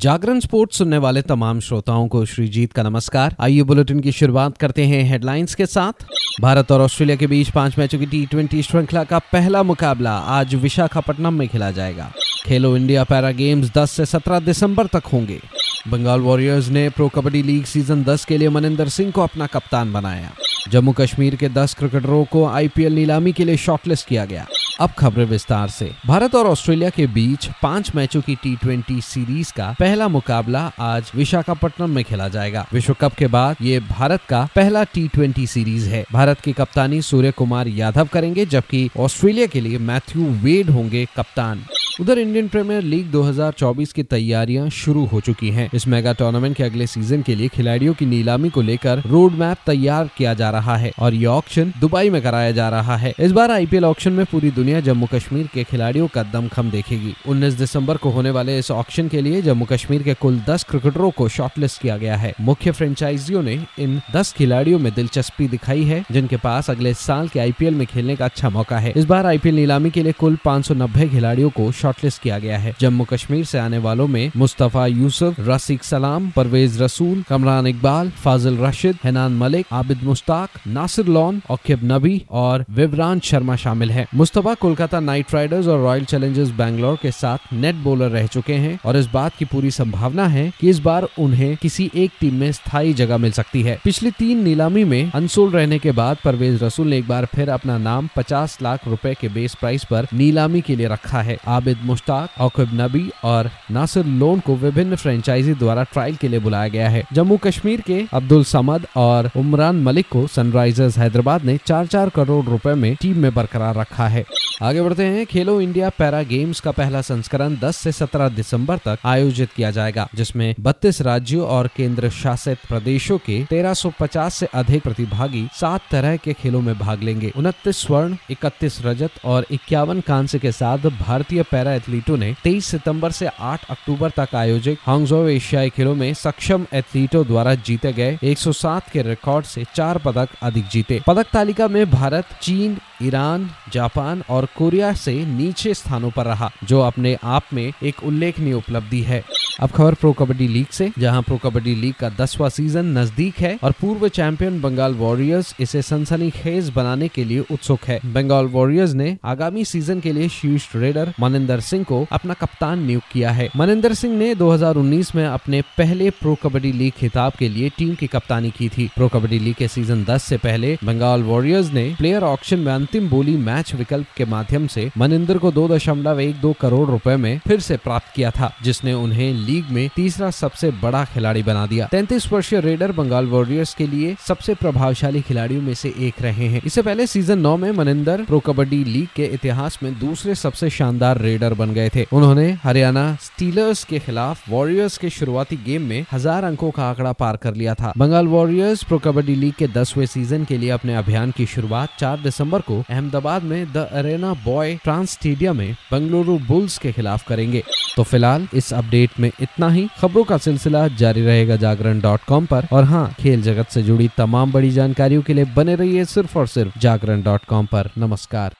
जागरण sports सुनने वाले तमाम श्रोताओं को श्रीजीत का नमस्कार। आइए बुलेटिन की शुरुआत करते हैं हेडलाइंस के साथ। भारत और ऑस्ट्रेलिया के बीच पाँच मैचों की टी ट्वेंटी श्रृंखला का पहला मुकाबला आज विशाखापट्टनम में खेला जाएगा। खेलो इंडिया पैरा गेम्स 10 से 17 दिसंबर तक होंगे। बंगाल वॉरियर्स ने प्रो कबड्डी लीग सीज़न 10 के लिए मनिंदर सिंह को अपना कप्तान बनाया। जम्मू कश्मीर के 10 क्रिकेटरों को आईपीएल नीलामी के लिए शॉर्टलिस्ट किया गया। अब खबरें विस्तार से। भारत और ऑस्ट्रेलिया के बीच पाँच मैचों की टी सीरीज़ का पहला मुकाबला आज विशाखापट्टनम में खेला जाएगा। विश्व कप के बाद ये भारत का पहला टी सीरीज़ है। भारत की कप्तानी सूर्य कुमार यादव करेंगे, जबकि ऑस्ट्रेलिया के लिए मैथ्यू वेड होंगे कप्तान। उधर इंडियन प्रीमियर लीग 2024 की तैयारियाँ शुरू हो चुकी हैं। इस मेगा टूर्नामेंट के अगले सीज़न के लिए खिलाड़ियों की नीलामी को लेकर रोड मैप तैयार किया जा रहा है और ये ऑक्शन दुबई में कराया जा रहा है। इस बार आईपीएल ऑक्शन में पूरी दुनिया जम्मू कश्मीर के खिलाड़ियों का दमखम देखेगी। उन्नीस दिसंबर को होने वाले इस ऑक्शन के लिए जम्मू कश्मीर के कुल दस क्रिकेटरों को शॉर्टलिस्ट किया गया है। मुख्य फ्रेंचाइजियों ने इन दस खिलाड़ियों में दिलचस्पी दिखाई है, जिनके पास अगले साल के आईपीएल में खेलने का अच्छा मौका है। इस बार आईपीएल नीलामी के लिए कुल पाँच सौ नब्बे खिलाड़ियों को शॉर्टलिस्ट किया गया है। जम्मू कश्मीर से आने वालों में मुस्तफ़ा यूसुफ, रसिक सलाम, परवेज रसूल, कमरान इकबाल, फाजिल रशीद, हैनान मलिक, आबिद मुश्ताक, नासिर लॉन, औकिब नबी और विवरान शर्मा शामिल है। मुस्तफ़ा कोलकाता नाइट राइडर्स और रॉयल चैलेंजर्स बैंगलोर के साथ नेट बॉलर रह चुके हैं और इस बात की पूरी संभावना है कि इस बार उन्हें किसी एक टीम में स्थायी जगह मिल सकती है। पिछली तीन नीलामी में अनसोल रहने के बाद परवेज रसूल ने एक बार फिर अपना नाम 50 लाख रुपए के बेस प्राइस पर नीलामी के लिए रखा है। आबिद मुश्ताक मुश्ताक औकब नबी और नासिर लोन को विभिन्न फ्रेंचाइजी द्वारा ट्रायल के लिए बुलाया गया है। जम्मू कश्मीर के अब्दुल समद और उमरान मलिक को सनराइजर्स हैदराबाद ने चार चार करोड़ रुपए में टीम में बरकरार रखा है। आगे बढ़ते हैं, खेलो इंडिया पैरा गेम्स का पहला संस्करण 10 से 17 दिसंबर तक आयोजित किया जाएगा, जिसमें 32 राज्यों और केंद्र शासित प्रदेशों के 1350 से अधिक प्रतिभागी सात तरह के खेलों में भाग लेंगे। उनतीस स्वर्ण, इकतीस रजत और इक्यावन कांस्य के साथ भारतीय पैरा एथलीटों ने 23 सितंबर से 8 अक्टूबर तक आयोजित हांगजो एशियाई खेलों में सक्षम एथलीटों द्वारा जीते गए 107 के रिकॉर्ड से चार पदक अधिक जीते। पदक तालिका में भारत, चीन ईरान, जापान और कोरिया से नीचे स्थानों पर रहा, जो अपने आप में एक उल्लेखनीय उपलब्धि है। अब खबर प्रो कबड्डी लीग से, जहाँ प्रो कबड्डी लीग का दसवां सीज़न नज़दीक है और पूर्व चैंपियन बंगाल वॉरियर्स इसे सनसनीखेज बनाने के लिए उत्सुक है। बंगाल वॉरियर्स ने आगामी सीज़न के लिए शीर्ष रेडर मनिंदर सिंह को अपना कप्तान नियुक्त किया है। मनिंदर सिंह ने 2019 में अपने पहले प्रो कबड्डी लीग खिताब के लिए टीम की कप्तानी की थी। प्रो कबड्डी लीग के सीज़न दस ऐसी पहले बंगाल वॉरियर्स ने प्लेयर ऑक्शन में अंतिम बोली मैच विकल्प के माध्यम से मनिंदर को दो दशमलव एक दो करोड़ रुपए में फिर से प्राप्त किया था, जिसने उन्हें लीग में तीसरा सबसे बड़ा खिलाड़ी बना दिया। तैतीस वर्षीय रेडर बंगाल वॉरियर्स के लिए सबसे प्रभावशाली खिलाड़ियों में से एक रहे हैं। इससे पहले सीज़न नौ में मनिंदर प्रो कबड्डी लीग के इतिहास में दूसरे सबसे शानदार रेडर बन गए थे। उन्होंने हरियाणा स्टीलर्स के खिलाफ वॉरियर्स के शुरुआती गेम में हज़ार अंकों का आंकड़ा पार कर लिया था। Bengal Warriors Pro Kabaddi League के दसवें सीज़न के लिए अपने अभियान की शुरुआत चार दिसंबर अहमदाबाद में the Arena by Trans stadium में बंगलुरु बुल्स के खिलाफ करेंगे। तो फ़िलहाल इस अपडेट में इतना ही। खबरों का सिलसिला जारी रहेगा जागरण डॉट कॉम पर। और हाँ खेल जगत ऐसी जुड़ी तमाम बड़ी जानकारियों के लिए बने रहिए सिर्फ़ और सिर्फ़ जागरण डॉट कॉम पर। नमस्कार।